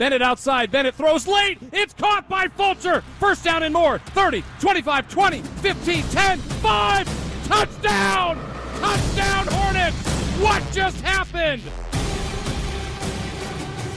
Bennett outside. Bennett throws late. It's caught by Fulcher. First down and more. 30, 25, 20, 15, 10, 5. Touchdown! Touchdown Hornets! What just happened?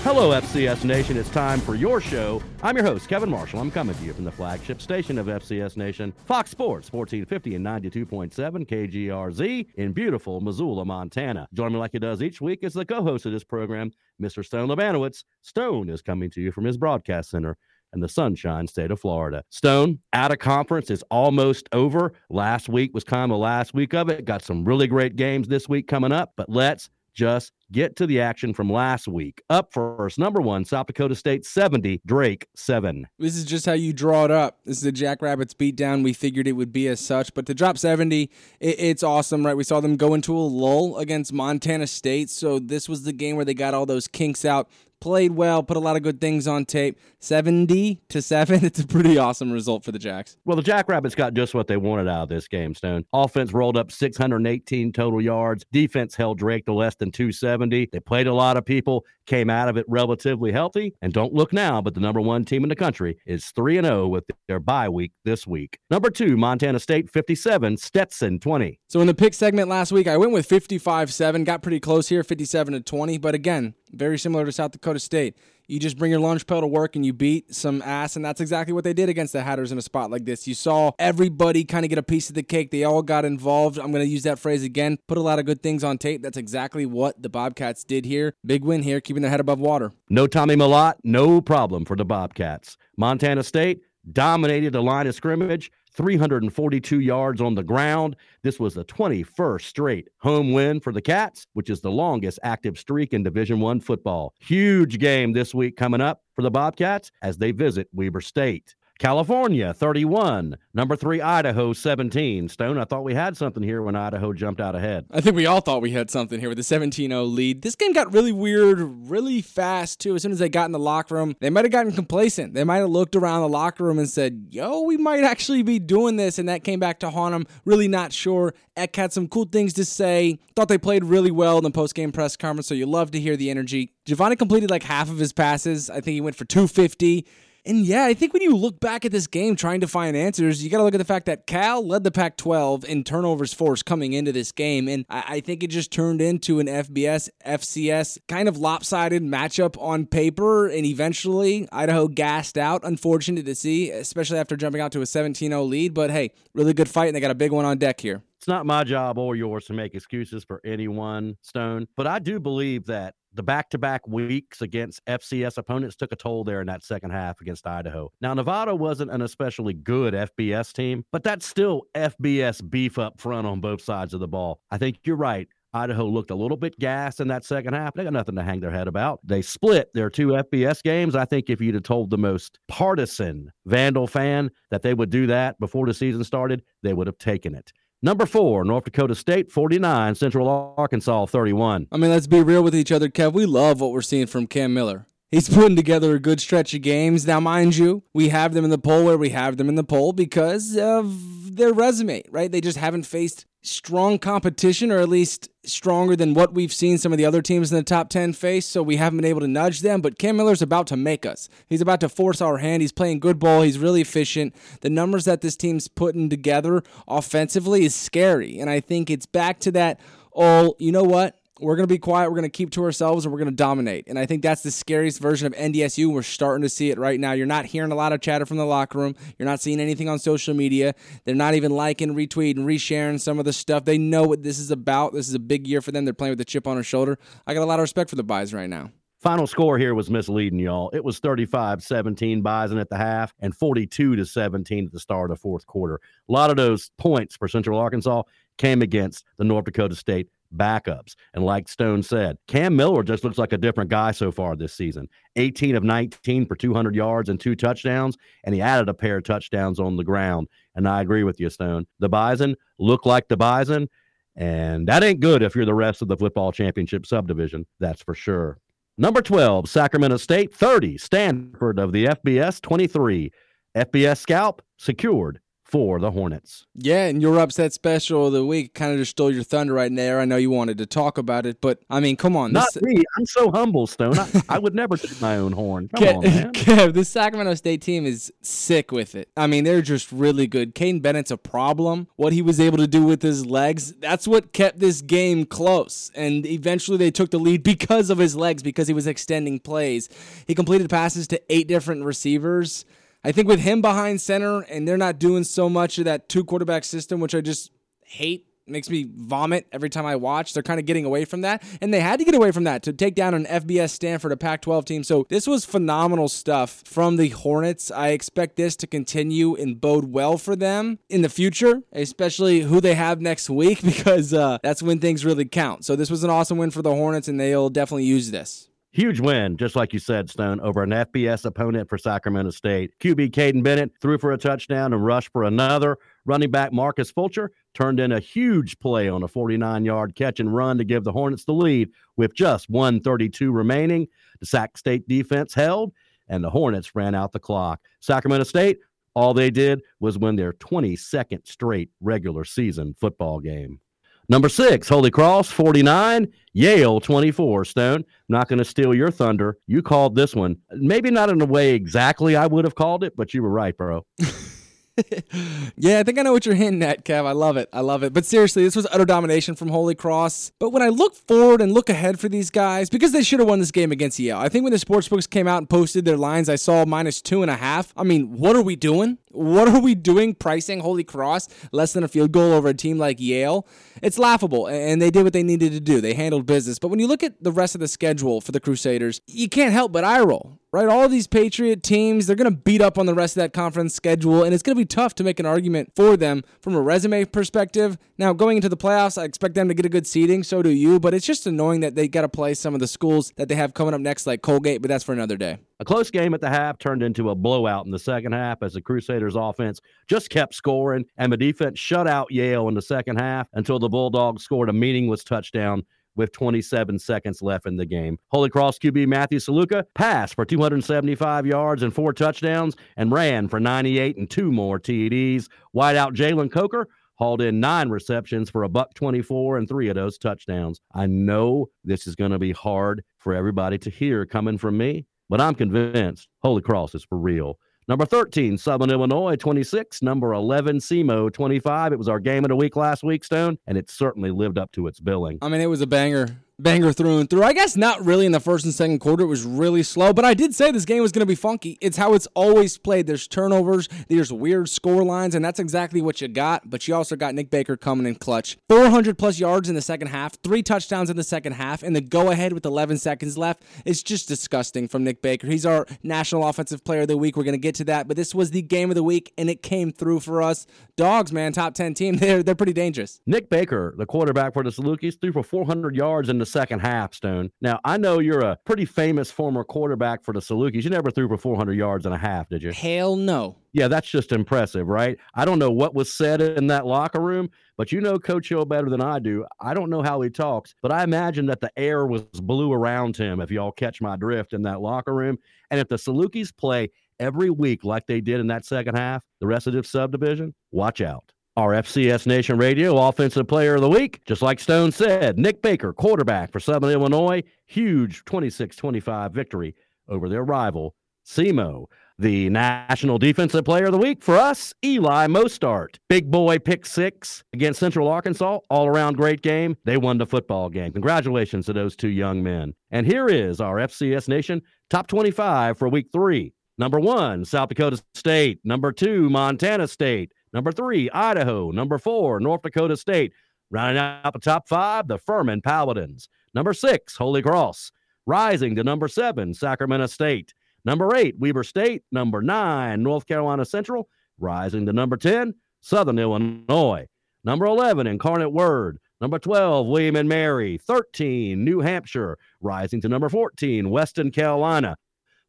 Hello, FCS Nation. It's time for your show. I'm your host, Kevin Marshall. I'm coming to you from the flagship station of FCS Nation, Fox Sports, 1450 and 92.7 KGRZ in beautiful Missoula, Montana. Join me like he does each week as the co host of this program, Mr. Stone Labanowitz. Stone is coming to you from his broadcast center in the sunshine state of Florida. Stone, out of conference is almost over. Last week was kind of the last week of it. Got some really great games this week coming up, but let's just get to the action from last week. Up first, number one, South Dakota State 70, Drake 7. This is just how you draw it up. This is a Jackrabbits beatdown. We figured it would be as such, but to drop 70, it, it's awesome, right? We saw them go into a lull against Montana State, so this was the game where they got all those kinks out played well, put a lot of good things on tape. 70 to 7. It's a pretty awesome result for the Jacks. Well, the Jackrabbits got just what they wanted out of this game, Stone. Offense rolled up 618 total yards. Defense held Drake to less than 270. They played a lot of people, came out of it relatively healthy. And don't look now, but the number one team in the country is 3 0 with their bye week this week. Number two, Montana State 57, Stetson 20. So in the pick segment last week, I went with 55 7, got pretty close here, 57 to 20. But again, very similar to South Dakota State. You just bring your lunch pail to work and you beat some ass, and that's exactly what they did against the Hatters in a spot like this. You saw everybody kind of get a piece of the cake. They all got involved. I'm going to use that phrase again. Put a lot of good things on tape. That's exactly what the Bobcats did here. Big win here, keeping their head above water. No Tommy Mellott, no problem for the Bobcats. Montana State dominated the line of scrimmage. 342 yards on the ground. This was the 21st straight home win for the Cats, which is the longest active streak in Division 1 football. Huge game this week coming up for the Bobcats as they visit Weber State. California 31, number 3 Idaho 17. Stone, I thought we had something here when Idaho jumped out ahead. I think we all thought we had something here with the 17-0 lead. This game got really weird really fast too. As soon as they got in the locker room, they might have gotten complacent. They might have looked around the locker room and said, "Yo, we might actually be doing this." And that came back to haunt them. Really not sure. Eck had some cool things to say. Thought they played really well in the post-game press conference, so you love to hear the energy. Gevani completed like half of his passes. I think he went for 250. And yeah, I think when you look back at this game trying to find answers, you got to look at the fact that Cal led the Pac 12 in turnovers force coming into this game. And I, I, think it just turned into an FBS, FCS kind of lopsided matchup on paper. And eventually, Idaho gassed out. Unfortunate to see, especially after jumping out to a 17 0 lead. But hey, really good fight. And they got a big one on deck here. It's not my job or yours to make excuses for anyone, Stone, but I do believe that the back to back weeks against FCS opponents took a toll there in that second half against Idaho. Now, Nevada wasn't an especially good FBS team, but that's still FBS beef up front on both sides of the ball. I think you're right. Idaho looked a little bit gassed in that second half. They got nothing to hang their head about. They split their two FBS games. I think if you'd have told the most partisan Vandal fan that they would do that before the season started, they would have taken it. Number four, North Dakota State 49, Central Arkansas 31. I mean, let's be real with each other, Kev. We love what we're seeing from Cam Miller. He's putting together a good stretch of games. Now, mind you, we have them in the poll where we have them in the poll because of their resume, right? They just haven't faced strong competition, or at least stronger than what we've seen some of the other teams in the top 10 face, so we haven't been able to nudge them. But Cam Miller's about to make us. He's about to force our hand. He's playing good ball. He's really efficient. The numbers that this team's putting together offensively is scary. And I think it's back to that, oh, you know what? We're going to be quiet. We're going to keep to ourselves and we're going to dominate. And I think that's the scariest version of NDSU. We're starting to see it right now. You're not hearing a lot of chatter from the locker room. You're not seeing anything on social media. They're not even liking, retweeting, resharing some of the stuff. They know what this is about. This is a big year for them. They're playing with a chip on their shoulder. I got a lot of respect for the buys right now. Final score here was misleading, y'all. It was 35 17 Bison at the half and 42 to 17 at the start of the fourth quarter. A lot of those points for Central Arkansas came against the North Dakota State backups. And like Stone said, Cam Miller just looks like a different guy so far this season. 18 of 19 for 200 yards and two touchdowns, and he added a pair of touchdowns on the ground. And I agree with you, Stone. The Bison look like the Bison, and that ain't good if you're the rest of the football championship subdivision, that's for sure. Number 12, Sacramento State 30, Stanford of the FBS 23. FBS scalp secured for the Hornets. Yeah, and your upset special of the week kind of just stole your thunder right there. I know you wanted to talk about it, but I mean, come on. Not this, me. I'm so humble, Stone. I, I would never toot my own horn. Come Kev, on, man. Kev, the Sacramento State team is sick with it. I mean, they're just really good. Kaiden Bennett's a problem. What he was able to do with his legs, that's what kept this game close. And eventually they took the lead because of his legs, because he was extending plays. He completed passes to eight different receivers. I think with him behind center and they're not doing so much of that two quarterback system, which I just hate makes me vomit every time I watch. They're kind of getting away from that, and they had to get away from that to take down an FBS Stanford, a Pac 12 team. So this was phenomenal stuff from the Hornets. I expect this to continue and bode well for them in the future, especially who they have next week, because uh, that's when things really count. So this was an awesome win for the Hornets, and they'll definitely use this. Huge win, just like you said, Stone, over an FBS opponent for Sacramento State. QB Kaiden Bennett threw for a touchdown and rushed for another. Running back Marcus Fulcher turned in a huge play on a 49 yard catch and run to give the Hornets the lead with just 132 remaining. The Sac State defense held, and the Hornets ran out the clock. Sacramento State, all they did was win their 22nd straight regular season football game. Number six, Holy Cross 49, Yale 24. Stone, I'm not going to steal your thunder. You called this one. Maybe not in the way exactly I would have called it, but you were right, bro. yeah, I think I know what you're hinting at, Kev. I love it. I love it. But seriously, this was utter domination from Holy Cross. But when I look forward and look ahead for these guys, because they should have won this game against Yale, I think when the sportsbooks came out and posted their lines, I saw minus two and a half. I mean, what are we doing? What are we doing pricing Holy Cross less than a field goal over a team like Yale? It's laughable, and they did what they needed to do. They handled business. But when you look at the rest of the schedule for the Crusaders, you can't help but eye roll right? All these Patriot teams, they're going to beat up on the rest of that conference schedule, and it's going to be tough to make an argument for them from a resume perspective. Now, going into the playoffs, I expect them to get a good seeding, so do you, but it's just annoying that they got to play some of the schools that they have coming up next, like Colgate, but that's for another day. A close game at the half turned into a blowout in the second half as the Crusaders offense just kept scoring, and the defense shut out Yale in the second half until the Bulldogs scored a meaningless touchdown with 27 seconds left in the game. Holy Cross QB Matthew Sluka passed for 275 yards and four touchdowns and ran for 98 and two more TDs. Wideout Jalen Coker hauled in nine receptions for a buck 24 and three of those touchdowns. I know this is going to be hard for everybody to hear coming from me, but I'm convinced Holy Cross is for real. Number 13, Southern Illinois, 26. Number 11, SEMO, 25. It was our game of the week last week, Stone, and it certainly lived up to its billing. I mean, it was a banger banger through and through. I guess not really in the first and second quarter. It was really slow, but I did say this game was going to be funky. It's how it's always played. There's turnovers, there's weird score lines, and that's exactly what you got. But you also got Nick Baker coming in clutch. 400 plus yards in the second half, three touchdowns in the second half, and the go ahead with 11 seconds left. It's just disgusting from Nick Baker. He's our National Offensive Player of the Week. We're going to get to that, but this was the game of the week, and it came through for us. Dogs, man, top 10 team. They're, they're pretty dangerous. Nick Baker, the quarterback for the Salukis, threw for 400 yards in the second half, Stone. Now, I know you're a pretty famous former quarterback for the Salukis. You never threw for 400 yards and a half, did you? Hell no. Yeah, that's just impressive, right? I don't know what was said in that locker room, but you know Coach Hill better than I do. I don't know how he talks, but I imagine that the air was blue around him, if y'all catch my drift in that locker room. And if the Salukis play every week like they did in that second half, the rest of the subdivision, watch out. Our FCS Nation Radio Offensive Player of the Week, just like Stone said, Nick Baker, quarterback for Southern Illinois, huge 26 25 victory over their rival, SEMO. The National Defensive Player of the Week for us, Eli Mostaert. Big boy pick six against Central Arkansas. All around great game. They won the football game. Congratulations to those two young men. And here is our FCS Nation top 25 for week three. Number one, South Dakota State. Number two, Montana State. Number three, Idaho. Number four, North Dakota State. Rounding out the top five, the Furman Paladins. Number six, Holy Cross. Rising to number seven, Sacramento State. Number eight, Weber State. Number nine, North Carolina Central. Rising to number 10, Southern Illinois. Number 11, Incarnate Word. Number 12, William and Mary. 13, New Hampshire. Rising to number 14, Western Carolina.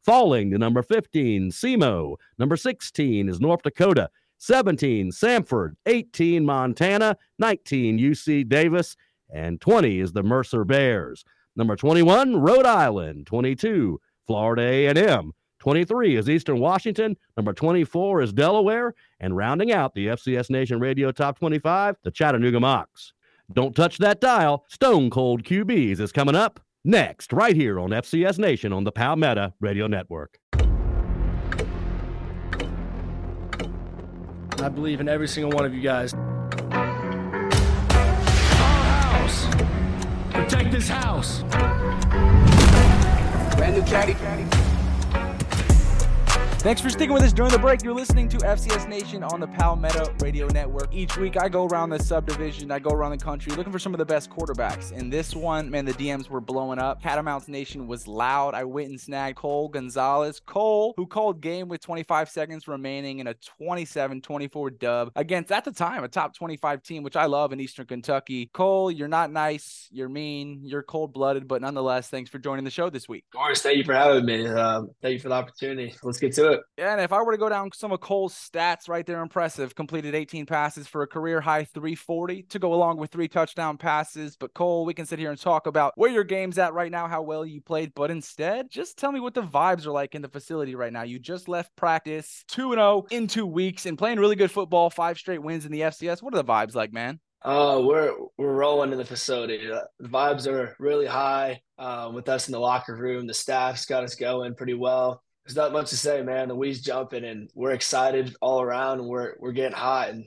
Falling to number 15, SEMO. Number 16 is North Dakota. 17, Samford, 18, Montana, 19, UC Davis, and 20 is the Mercer Bears. Number 21, Rhode Island, 22, Florida A&M, 23 is Eastern Washington. Number 24 is Delaware. And rounding out the FCS Nation Radio Top 25, the Chattanooga Mocs. Don't touch that dial. Stone Cold QBs is coming up next, right here on FCS Nation on the Palmetto Radio Network. I believe in every single one of you guys. house. Protect this house. Brand new caddy. Thanks for sticking with us during the break. You're listening to FCS Nation on the Palmetto Radio Network. Each week, I go around the subdivision, I go around the country looking for some of the best quarterbacks. And this one, man, the DMs were blowing up. Catamounts Nation was loud. I went and snagged Cole Gonzales. Cole, who called game with 25 seconds remaining in a 27 24 dub against, at the time, a top 25 team, which I love in Eastern Kentucky. Cole, you're not nice, you're mean, you're cold blooded, but nonetheless, thanks for joining the show this week. Of course, thank you for having me. Um, thank you for the opportunity. Let's get to it. Yeah, and if I were to go down some of Cole's stats right there, impressive. Completed 18 passes for a career high 340 to go along with three touchdown passes. But Cole, we can sit here and talk about where your game's at right now, how well you played. But instead, just tell me what the vibes are like in the facility right now. You just left practice 2 0 in two weeks and playing really good football, five straight wins in the FCS. What are the vibes like, man? Uh, we're we're rolling in the facility. The vibes are really high uh, with us in the locker room. The staff's got us going pretty well there's not much to say, man. The weeds jumping, and we're excited all around, and we're we're getting hot, and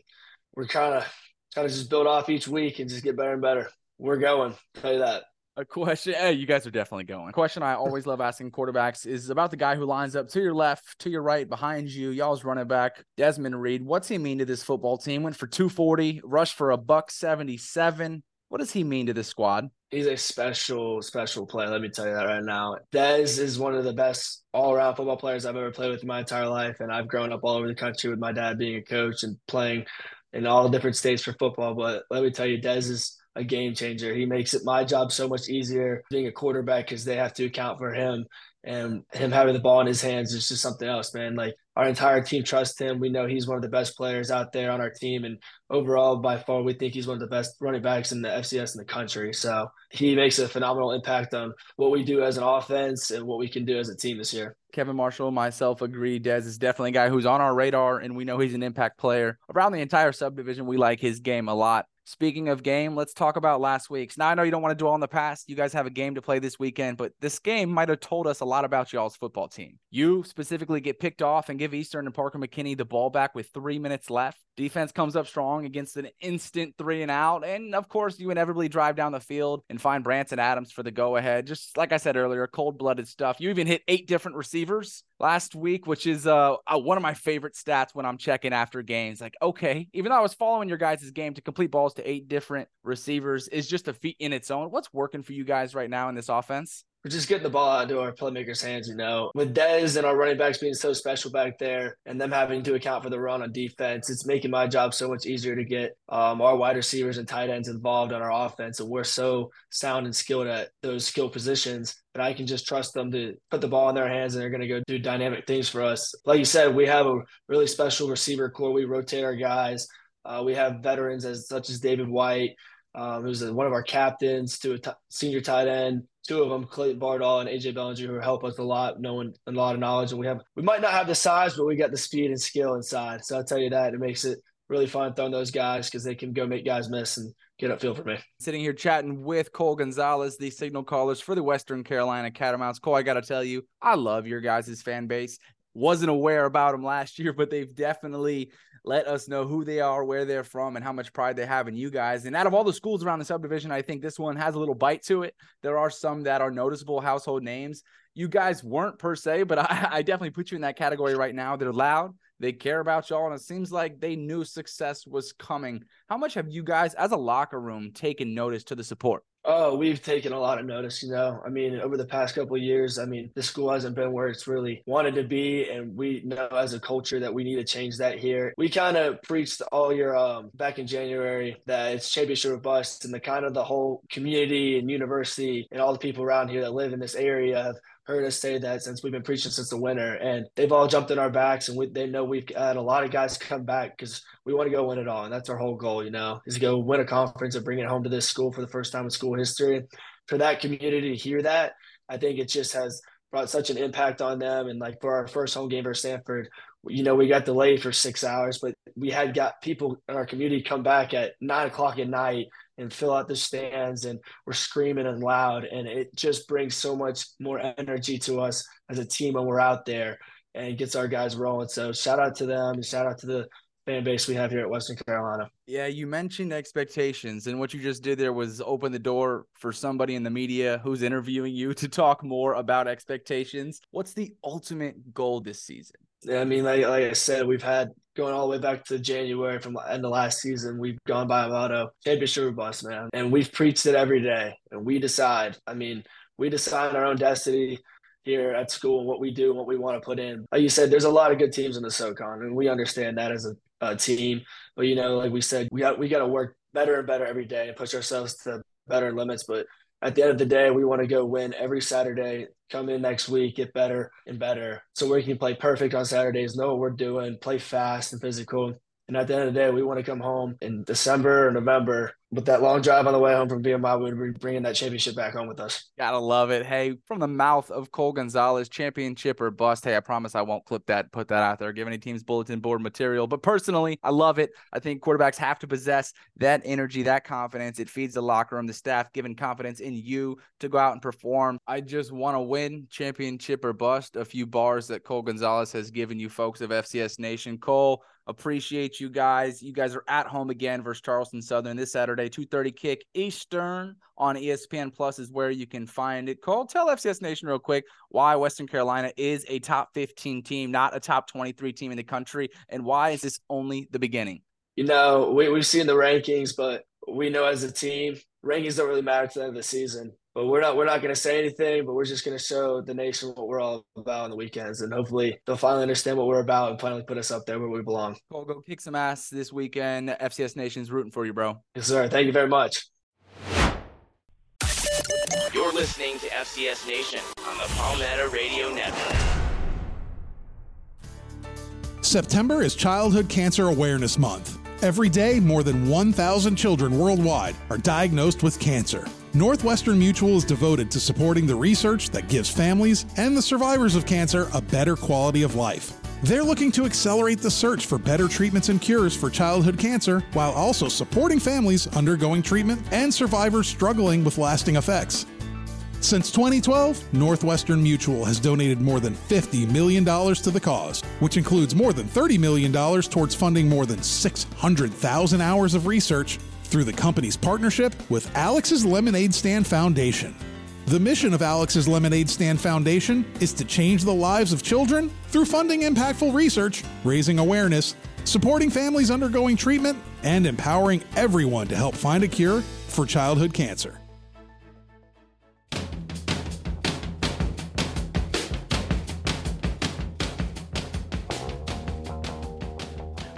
we're trying to trying to just build off each week and just get better and better. We're going. Tell you that. A question, hey, you guys are definitely going. A question I always love asking quarterbacks is about the guy who lines up to your left, to your right, behind you. Y'all's running back, Desmond Reid. What's he mean to this football team? Went for 240, rushed for a buck 77. What does he mean to this squad? he's a special, special player. Let me tell you that right now. Dez is one of the best all around football players I've ever played with in my entire life. And I've grown up all over the country with my dad being a coach and playing in all different states for football. But let me tell you, Dez is a game changer. He makes it my job so much easier being a quarterback because they have to account for him and him having the ball in his hands is just something else, man. Like our entire team trusts him. We know he's one of the best players out there on our team, and overall, by far, we think he's one of the best running backs in the FCS in the country. So he makes a phenomenal impact on what we do as an offense and what we can do as a team this year. Kevin Marshall, myself agree. Dez is definitely a guy who's on our radar, and we know he's an impact player. Around the entire subdivision, we like his game a lot. Speaking of game, let's talk about last week's. Now, I know you don't want to dwell on the past. You guys have a game to play this weekend, but this game might have told us a lot about y'all's football team. You specifically get picked off and give Eastern and Parker McKinney the ball back with three minutes left. Defense comes up strong against an instant three and out. And of course, you inevitably drive down the field and find Branson Adams for the go ahead. Just like I said earlier, cold blooded stuff. You even hit eight different receivers last week, which is uh, uh, one of my favorite stats when I'm checking after games. Like, okay, even though I was following your guys' game to complete balls to eight different receivers is just a feat in its own. What's working for you guys right now in this offense? we're just getting the ball out into our playmakers' hands, you know. With Dez and our running backs being so special back there and them having to account for the run on defense, it's making my job so much easier to get um, our wide receivers and tight ends involved on our offense. And we're so sound and skilled at those skill positions that I can just trust them to put the ball in their hands and they're going to go do dynamic things for us. Like you said, we have a really special receiver core. We rotate our guys. Uh, we have veterans as such as David White, um, who's one of our captains, to a t- senior tight end. Two of them, Clayton Bardall and AJ Bellinger, who help us a lot, knowing a lot of knowledge. And we have, we might not have the size, but we got the speed and skill inside. So I'll tell you that it makes it really fun throwing those guys because they can go make guys miss and get upfield for me. Sitting here chatting with Cole Gonzales, the signal callers for the Western Carolina Catamounts. Cole, I got to tell you, I love your guys' fan base. Wasn't aware about them last year, but they've definitely let us know who they are, where they're from, and how much pride they have in you guys. And out of all the schools around the subdivision, I think this one has a little bite to it. There are some that are noticeable household names. You guys weren't per se, but I, I definitely put you in that category right now. They're loud, they care about y'all, and it seems like they knew success was coming. How much have you guys, as a locker room, taken notice to the support? Oh, we've taken a lot of notice, you know. I mean, over the past couple of years, I mean, the school hasn't been where it's really wanted to be, and we know as a culture that we need to change that here. We kind of preached all year um, back in January that it's championship or bust, and the kind of the whole community and university and all the people around here that live in this area have heard us say that since we've been preaching since the winter, and they've all jumped in our backs, and we, they know we've had a lot of guys come back because we want to go win it all, and that's our whole goal. You know, is to go win a conference and bring it home to this school for the first time in school history. For that community to hear that, I think it just has brought such an impact on them. And like for our first home game for Stanford, you know, we got delayed for six hours, but we had got people in our community come back at nine o'clock at night and fill out the stands and we're screaming and loud. And it just brings so much more energy to us as a team when we're out there and gets our guys rolling. So shout out to them and shout out to the fan base we have here at Western Carolina. Yeah, you mentioned expectations, and what you just did there was open the door for somebody in the media who's interviewing you to talk more about expectations. What's the ultimate goal this season? Yeah, I mean, like, like I said, we've had going all the way back to January from the end of last season. We've gone by a motto, championship or bust, man. And we've preached it every day. And we decide. I mean, we decide our own destiny here at school and what we do and what we want to put in. Like you said, there's a lot of good teams in the SoCon, and we understand that as a, a team. But you know, like we said, we got we got to work better and better every day and push ourselves to better limits. But at the end of the day, we want to go win every Saturday. Come in next week, get better and better, so we can play perfect on Saturdays. Know what we're doing, play fast and physical, and at the end of the day, we want to come home in December or November with that long drive on the way home from VMI. We'd be bringing that championship back home with us. Gotta love it. Hey, from the mouth of Cole Gonzales, championship or bust. Hey, I promise I won't clip that, put that out there, give any teams bulletin board material. But personally, I love it. I think quarterbacks have to possess that energy, that confidence. It feeds the locker room, the staff, giving confidence in you to go out and perform. I just want to win championship or bust. A few bars that Cole Gonzales has given you folks of FCS Nation. Cole, Appreciate you guys. You guys are at home again versus Charleston Southern this Saturday, 2:30 kick Eastern on ESPN Plus is where you can find it. Cole, tell FCS Nation real quick why Western Carolina is a top 15 team, not a top 23 team in the country, and why is this only the beginning? You know, we, we've seen the rankings, but we know as a team, rankings don't really matter to the end of the season but we're not we're not going to say anything but we're just going to show the nation what we're all about on the weekends and hopefully they'll finally understand what we're about and finally put us up there where we belong. Cole, go kick some ass this weekend. Fcs nation's rooting for you bro. Yes sir. Thank you very much. You're listening to fcs nation on the palmetto radio network. September is childhood cancer awareness month. Every day more than 1000 children worldwide are diagnosed with cancer Northwestern Mutual is devoted to supporting the research that gives families and the survivors of cancer a better quality of life. They're looking to accelerate the search for better treatments and cures for childhood cancer while also supporting families undergoing treatment and survivors struggling with lasting effects. Since 2012, Northwestern Mutual has donated more than $50 million to the cause, which includes more than $30 million towards funding more than 600,000 hours of research through the company's partnership with Alex's Lemonade Stand Foundation. The mission of Alex's Lemonade Stand Foundation is to change the lives of children through funding impactful research, raising awareness, supporting families undergoing treatment, and empowering everyone to help find a cure for childhood cancer.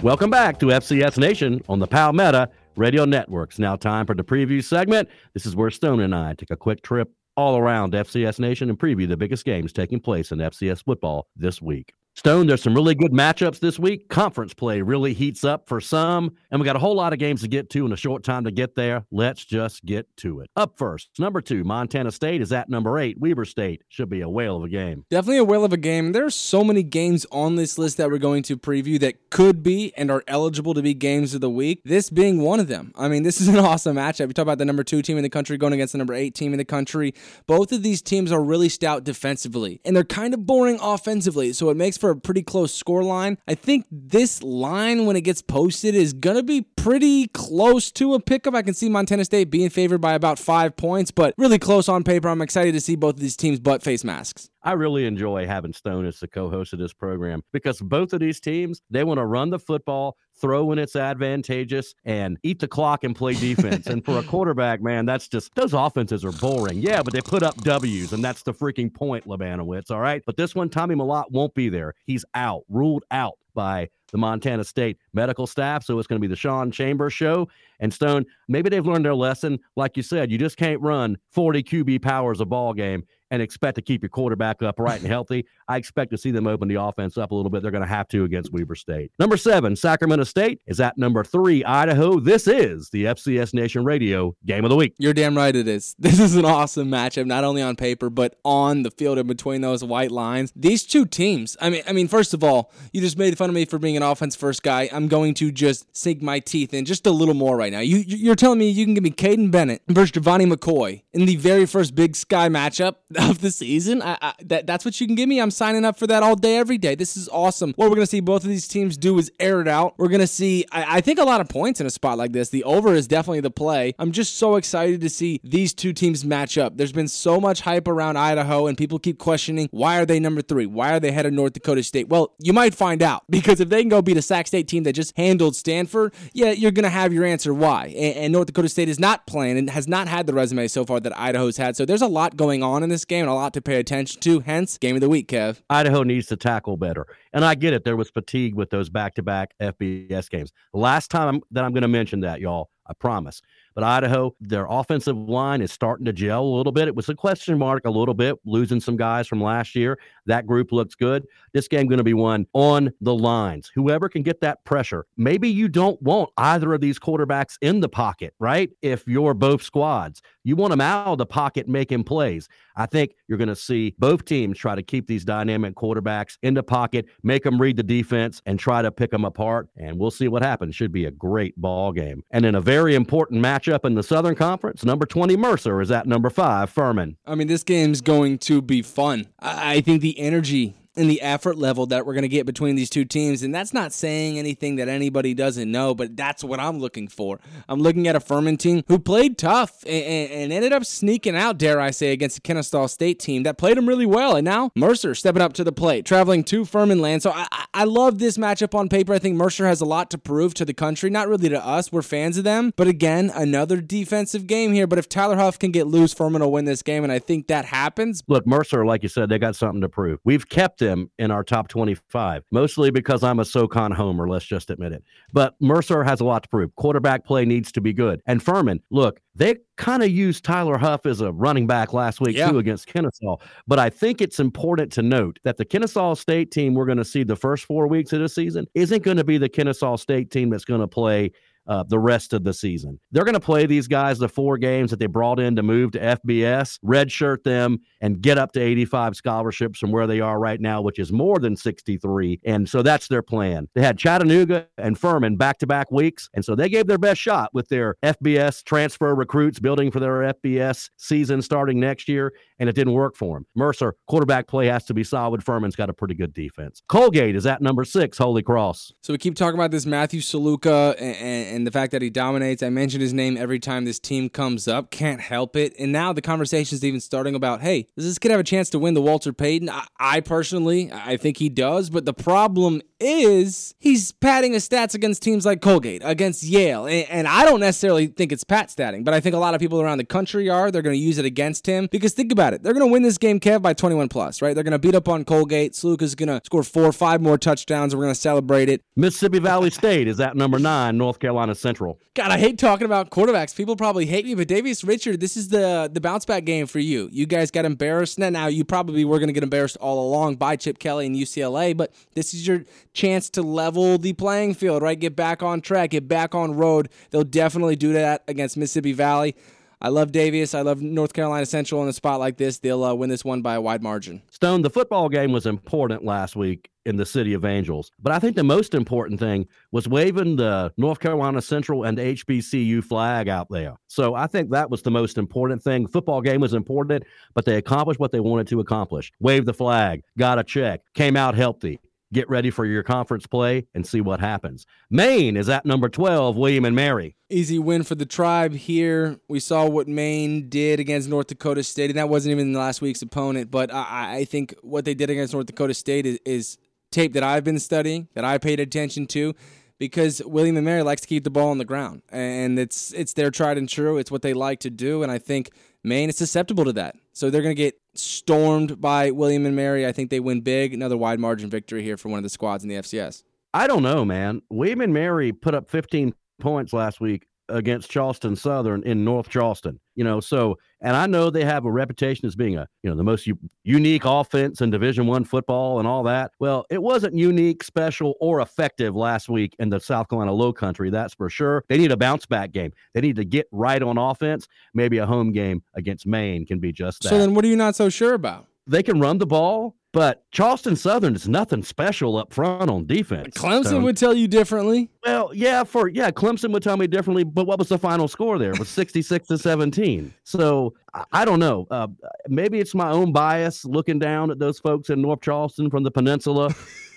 Welcome back to FCS Nation on the Palmetto Radio Networks. Now, time for the preview segment. This is where Stone and I take a quick trip all around FCS Nation and preview the biggest games taking place in FCS football this week. Stone, there's some really good matchups this week. Conference play really heats up for some, and we got a whole lot of games to get to in a short time to get there. Let's just get to it. Up first, number two, Montana State is at number eight. Weber State should be a whale of a game. Definitely a whale of a game. There are so many games on this list that we're going to preview that could be and are eligible to be games of the week. This being one of them. I mean, this is an awesome matchup. You talk about the number two team in the country going against the number eight team in the country. Both of these teams are really stout defensively, and they're kind of boring offensively. So it makes for a pretty close score line. I think this line, when it gets posted, is going to be pretty close to a pickup. I can see Montana State being favored by about five points, but really close on paper. I'm excited to see both of these teams butt face masks. I really enjoy having Stone as the co-host of this program because both of these teams, they want to run the football, throw when it's advantageous, and eat the clock and play defense. and for a quarterback, man, that's just those offenses are boring. Yeah, but they put up W's, and that's the freaking point, Labanowitz. All right. But this one, Tommy Mellott won't be there. He's out, ruled out by the Montana State medical staff. So it's going to be the Sean Chambers show. And Stone, maybe they've learned their lesson. Like you said, you just can't run 40 QB powers a ball game and expect to keep your quarterback upright and healthy, I expect to see them open the offense up a little bit. They're going to have to against Weber State. Number seven, Sacramento State is at number three, Idaho. This is the FCS Nation Radio Game of the Week. You're damn right it is. This is an awesome matchup, not only on paper but on the field and between those white lines. These two teams. I mean, I mean, first of all, you just made fun of me for being an offense first guy. I'm going to just sink my teeth in just a little more right now. You, you're telling me you can give me Kaiden Bennett versus Gevani McCoy in the very first Big Sky matchup of the season? I, I, that that's what you can give me. I'm signing up for that all day, every day. This is awesome. What we're gonna see both of these teams do is air it out. We're gonna see, I, I think, a lot of points in a spot like this. The over is definitely the play. I'm just so excited to see these two teams match up. There's been so much hype around Idaho, and people keep questioning why are they number three? Why are they ahead of North Dakota State? Well, you might find out because if they can go beat a Sac State team that just handled Stanford, yeah, you're gonna have your answer why. And, and North Dakota State is not playing and has not had the resume so far that Idaho's had. So there's a lot going on in this game and a lot to pay attention to. Hence, game of the week, Kev. Idaho needs to tackle better. And I get it. There was fatigue with those back to back FBS games. Last time that I'm going to mention that, y'all, I promise. But Idaho, their offensive line is starting to gel a little bit. It was a question mark a little bit, losing some guys from last year. That group looks good. This game going to be won on the lines. Whoever can get that pressure. Maybe you don't want either of these quarterbacks in the pocket, right? If you're both squads, you want them out of the pocket making plays. I think you're going to see both teams try to keep these dynamic quarterbacks in the pocket, make them read the defense, and try to pick them apart. And we'll see what happens. Should be a great ball game. And in a very important matchup in the Southern Conference, number 20 Mercer is at number five Furman. I mean, this game's going to be fun. I I think the energy and the effort level that we're going to get between these two teams. And that's not saying anything that anybody doesn't know, but that's what I'm looking for. I'm looking at a Furman team who played tough and, and ended up sneaking out, dare I say, against the Kennesaw State team that played them really well. And now Mercer stepping up to the plate, traveling to Furman land. So I, I love this matchup on paper. I think Mercer has a lot to prove to the country, not really to us. We're fans of them. But again, another defensive game here. But if Tyler Huff can get loose, Furman will win this game. And I think that happens. Look, Mercer, like you said, they got something to prove. We've kept them in our top 25, mostly because I'm a SoCon homer, let's just admit it. But Mercer has a lot to prove. Quarterback play needs to be good. And Furman, look, they kind of used Tyler Huff as a running back last week, Yeah. too, against Kennesaw. But I think it's important to note that the Kennesaw State team we're going to see the first four weeks of the season isn't going to be the Kennesaw State team that's going to play uh, the rest of the season. They're going to play these guys the four games that they brought in to move to FBS, redshirt them, and get up to 85 scholarships from where they are right now, which is more than 63. And so that's their plan. They had Chattanooga and Furman back to back weeks. And so they gave their best shot with their FBS transfer recruits building for their FBS season starting next year. And it didn't work for them. Mercer, quarterback play has to be solid. Furman's got a pretty good defense. Colgate is at number six, Holy Cross. So we keep talking about this Matthew Sluka and, and, and the fact that he dominates. I mention his name every time this team comes up. Can't help it. And now the conversation is even starting about, hey, does this kid have a chance to win the Walter Payton? I, I personally, I think he does. But the problem is he's padding his stats against teams like Colgate, against Yale. And, and I don't necessarily think it's pat statting, but I think a lot of people around the country are. They're going to use it against him because think about it. They're going to win this game, Kev, by 21 plus, right? They're going to beat up on Colgate. Sluka's going to score four or five more touchdowns. We're going to celebrate it. Mississippi Valley State is at number nine, North Carolina Central. God, I hate talking about quarterbacks. People probably hate me, but Davius Richard, this is the the bounce back game for you. You guys got embarrassed. Now, now you probably were going to get embarrassed all along by Chip Kelly and UCLA, but this is your chance to level the playing field, right? Get back on track, get back on road. They'll definitely do that against Mississippi Valley. I love Davius. I love North Carolina Central in a spot like this. They'll uh, win this one by a wide margin. Stone, the football game was important last week in the City of Angels, but I think the most important thing was waving the North Carolina Central and HBCU flag out there. So I think that was the most important thing. Football game was important, but they accomplished what they wanted to accomplish. Wave the flag, got a check, came out healthy. Get ready for your conference play and see what happens. Maine is at number 12, William and Mary. Easy win for the tribe here. We saw what Maine did against North Dakota State, and that wasn't even last week's opponent. But I, I think what they did against North Dakota State is, is tape that I've been studying, that I paid attention to, because William and Mary likes to keep the ball on the ground, and it's it's their tried and true. It's what they like to do, and I think Maine is susceptible to that. So they're going to get stormed by William and Mary. I think they win big. Another wide margin victory here for one of the squads in the FCS. I don't know, man. William and Mary put up 15 points last week against Charleston Southern in North Charleston. You know, so And I know they have a reputation as being a, you know, the most u- unique offense in Division 1 football and all that. Well, it wasn't unique, special or effective last week in the South Carolina Low Country, that's for sure. They need a bounce back game. They need to get right on offense. Maybe a home game against Maine can be just that. So then what are you not so sure about? They can run the ball, but Charleston Southern is nothing special up front on defense. Clemson So- would tell you differently. well, yeah, for yeah, Clemson would tell me differently, but what was the final score there? It was 66 to 17. So I, don't know. Uh, maybe it's my own bias looking down at those folks in North Charleston from the peninsula.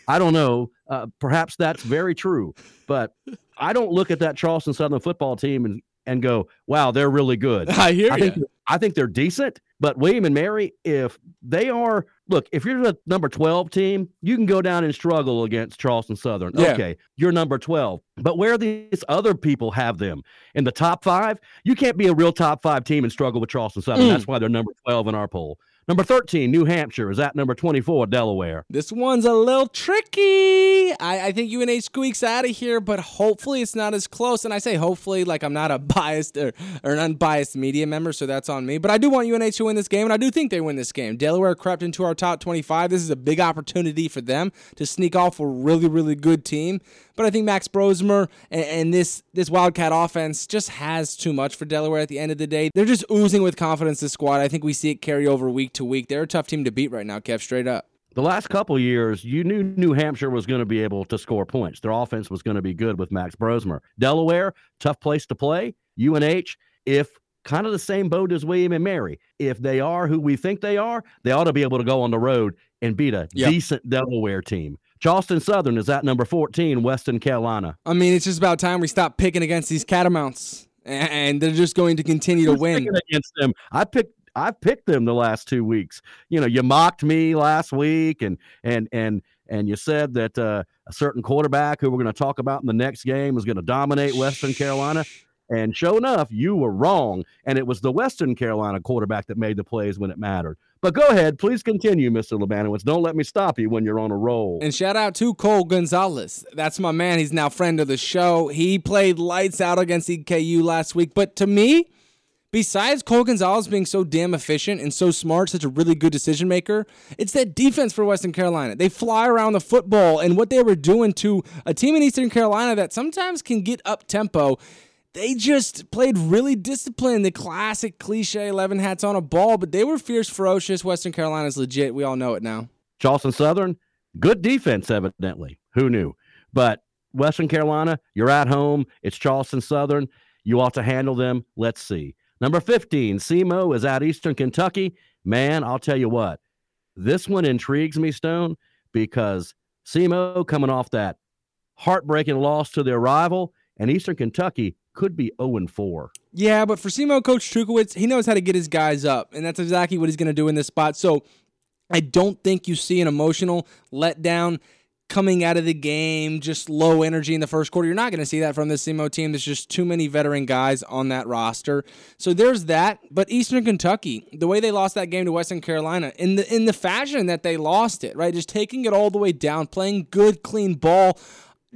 I don't know. Uh, perhaps that's very true, but I don't look at that Charleston Southern football team and, and go, wow, they're really good. I hear I you. think I think they're decent, but William and Mary, if they are look, if you're the number 12 team, you can go down and struggle against Charleston Southern. Yeah. Okay, you're number 12. But where these other people have them in the top five, you can't be a real top five team and struggle with Charleston Southern. Mm. That's why they're number 12 in our poll. Number 13, New Hampshire is at number 24, Delaware. This one's a little tricky. I, I think UNH squeaks out of here, but hopefully it's not as close. And I say hopefully like I'm not a biased or, or an unbiased media member, so that's on me. But I do want UNH to win this game, and I do think they win this game. Delaware crept into our top 25. This is a big opportunity for them to sneak off a really, really good team. But I think Max Brosmer and, and this this Wildcat offense just has too much for Delaware at the end of the day. They're just oozing with confidence, this squad. I think we see it carry over week to week. They're a tough team to beat right now, Kev, straight up. The last couple years, you knew New Hampshire was going to be able to score points. Their offense was going to be good with Max Brosmer. Delaware, tough place to play. UNH, if kind of the same boat as William and Mary, if they are who we think they are, they ought to be able to go on the road and beat a Yep. decent Delaware team. Charleston Southern is at number 14, Western Carolina. I mean, it's just about time we stop picking against these catamounts, and they're just going to continue to win. against them. I picked I picked them the last two weeks. You know, you mocked me last week and and and and you said that uh, a certain quarterback who we're going to talk about in the next game is going to dominate Western Carolina. And sure enough, you were wrong. And it was the Western Carolina quarterback that made the plays when it mattered. But go ahead, please continue, Mr. Labanowitz. Don't let me stop you when you're on a roll. And shout out to Cole Gonzales. That's my man. He's now friend of the show. He played lights out against EKU last week. But to me, besides Cole Gonzales being so damn efficient and so smart, such a really good decision maker, it's that defense for Western Carolina. They fly around the football, and what they were doing to a team in Eastern Carolina that sometimes can get up tempo. They just played really disciplined, the classic cliche 11 hats on a ball, but they were fierce, ferocious. Western Carolina's legit. We all know it now. Charleston Southern, good defense, evidently. Who knew? But Western Carolina, you're at home. It's Charleston Southern. You ought to handle them. Let's see. Number 15, SEMO is at Eastern Kentucky. Man, I'll tell you what, this one intrigues me, Stone, because SEMO coming off that heartbreaking loss to their rival, and Eastern Kentucky could be 0 and 4. Yeah, but for SEMO coach Matukewicz, he knows how to get his guys up, and that's exactly what he's going to do in this spot. So I don't think you see an emotional letdown coming out of the game, just low energy in the first quarter. You're not going to see that from the SEMO team. There's just too many veteran guys on that roster. So there's that. But Eastern Kentucky, the way they lost that game to Western Carolina, in the in the fashion that they lost it, right? Just taking it all the way down, playing good, clean ball,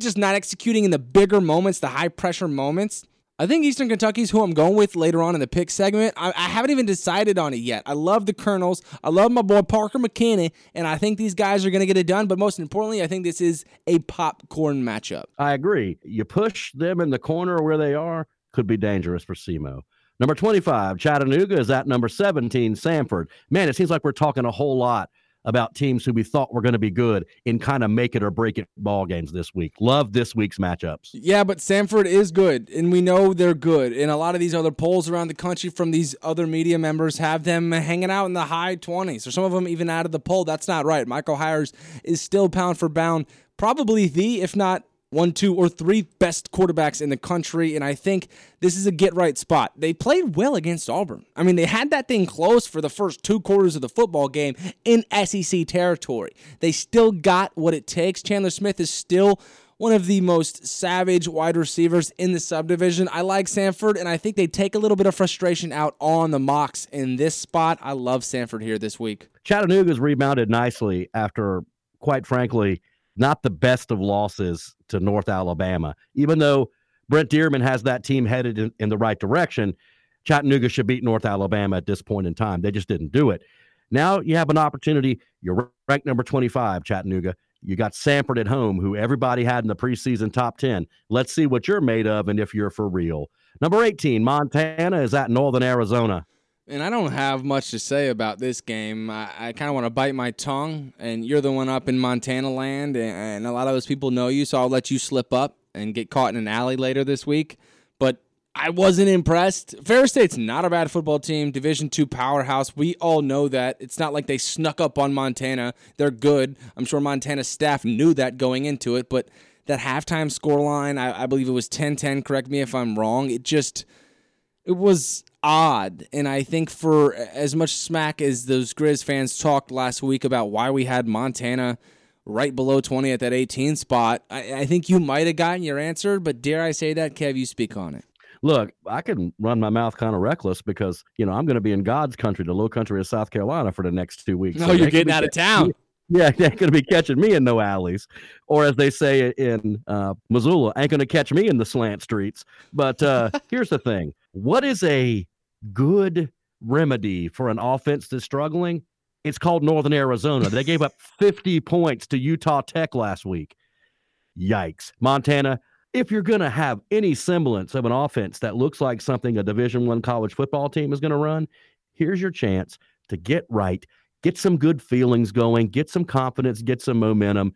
just not executing in the bigger moments, the high pressure moments. I think Eastern Kentucky is who I'm going with later on in the pick segment. I, I haven't even decided on it yet. I love the Colonels. I love my boy Parker McKinney, and I think these guys are going to get it done. But most importantly, I think this is a popcorn matchup. I agree. You push them in the corner where they are, could be dangerous for SEMO. Number 25, Chattanooga is at number 17, Samford. Man, it seems like we're talking a whole lot about teams who we thought were going to be good in kind of make it or break it ball games this week. Love this week's matchups. Yeah, but Samford is good, and we know they're good. And a lot of these other polls around the country from these other media members have them hanging out in the high 20s, or some of them even out of the poll. That's not right. Michael Hires is still pound for pound, probably the, if not one, two, or three best quarterbacks in the country. And I think this is a get right spot. They played well against Auburn. I mean, they had that thing close for the first two quarters of the football game in SEC territory. They still got what it takes. Chandler Smith is still one of the most savage wide receivers in the subdivision. I like Samford, and I think they take a little bit of frustration out on the Mocs in this spot. I love Samford here this week. Chattanooga's rebounded nicely after, quite frankly, not the best of losses to North Alabama. Even though Brent Dearmon has that team headed in, in the right direction, Chattanooga should beat North Alabama at this point in time. They just didn't do it. Now you have an opportunity. You're ranked number 25, Chattanooga. You got Samford at home, who everybody had in the preseason top 10. Let's see what you're made of and if you're for real. Number 18, Montana is at Northern Arizona. And I don't have much to say about this game. I, I kind of want to bite my tongue, and you're the one up in Montana land, and, and a lot of those people know you, so I'll let you slip up and get caught in an alley later this week. But I wasn't impressed. Ferris State's not a bad football team, Division two powerhouse. We all know that. It's not like they snuck up on Montana. They're good. I'm sure Montana staff knew that going into it, but that halftime score line, I, I believe it was 10-10. Correct me if I'm wrong. It just it was odd. And I think for as much smack as those Grizz fans talked last week about why we had Montana right below 20 at that 18 spot, I, I think you might have gotten your answer. But dare I say that, Kev, you speak on it. Look, I can run my mouth kind of reckless because, you know, I'm going to be in God's country, the low country of South Carolina for the next two weeks. No, so you're getting out of town. Yeah, they ain't going to be catching me in no alleys. Or as they say in uh, Missoula, ain't going to catch me in the slant streets. But uh, here's the thing what is a good remedy for an offense that's struggling? It's called Northern Arizona. They gave up 50 points to Utah Tech last week. Yikes. Montana, if you're going to have any semblance of an offense that looks like something a Division 1 college football team is going to run, here's your chance to get right, get some good feelings going, get some confidence, get some momentum.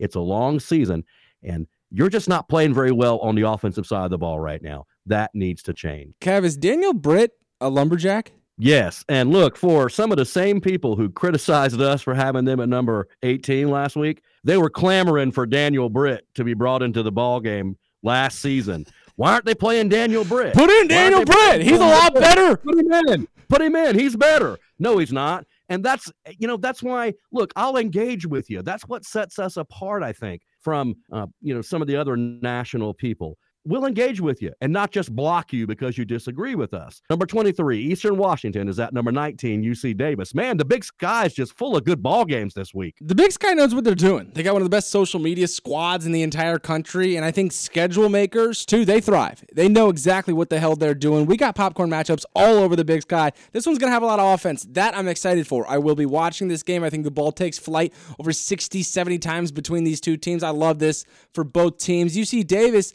It's a long season and you're just not playing very well on the offensive side of the ball right now. That needs to change. Kev, is Daniel Britt a lumberjack? Yes. And look, for some of the same people who criticized us for having them at number 18 last week, they were clamoring for Daniel Britt to be brought into the ball game last season. Why aren't they playing Daniel Britt? Put in Daniel Britt. He's a lot better. Put him in. Put him in. He's better. No, he's not. And that's you know that's why look, I'll engage with you. That's what sets us apart, I think, from uh, you know some of the other national people we'll engage with you and not just block you because you disagree with us. Number 23, Eastern Washington is at number 19, UC Davis. Man, the Big Sky is just full of good ball games this week. The Big Sky knows what they're doing. They got one of the best social media squads in the entire country, and I think schedule makers too, they thrive. They know exactly what the hell they're doing. We got popcorn matchups all over the Big Sky. This one's to have a lot of offense. That I'm excited for. I will be watching this game. I think the ball takes flight over 60, 70 times between these two teams. I love this for both teams. UC Davis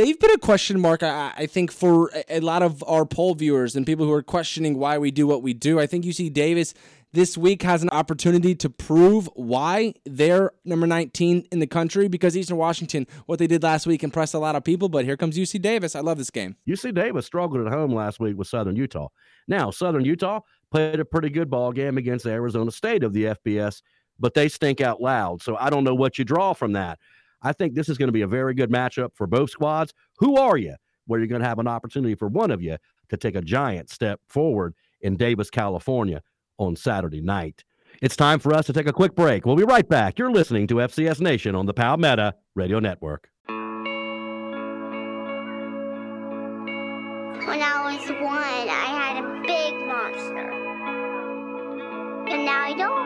they've been a question mark, I, I, think, for a lot of our poll viewers and people who are questioning why we do what we do. I think UC Davis this week has an opportunity to prove why they're number 19 in the country because Eastern Washington, what they did last week, impressed a lot of people. But here comes UC Davis. I love this game. UC Davis struggled at home last week with Southern Utah. Now, Southern Utah played a pretty good ball game against Arizona State of the FBS, but they stink out loud. So I don't know what you draw from that. I think this is going to be a very good matchup for both squads. Who are you? Where you're going to have an opportunity for one of you to take a giant step forward in Davis, California on Saturday night. It's time for us to take a quick break. We'll be right back. You're listening to FCS Nation on the Palmetto Radio Network. When I was one, I had a big monster. And now I don't.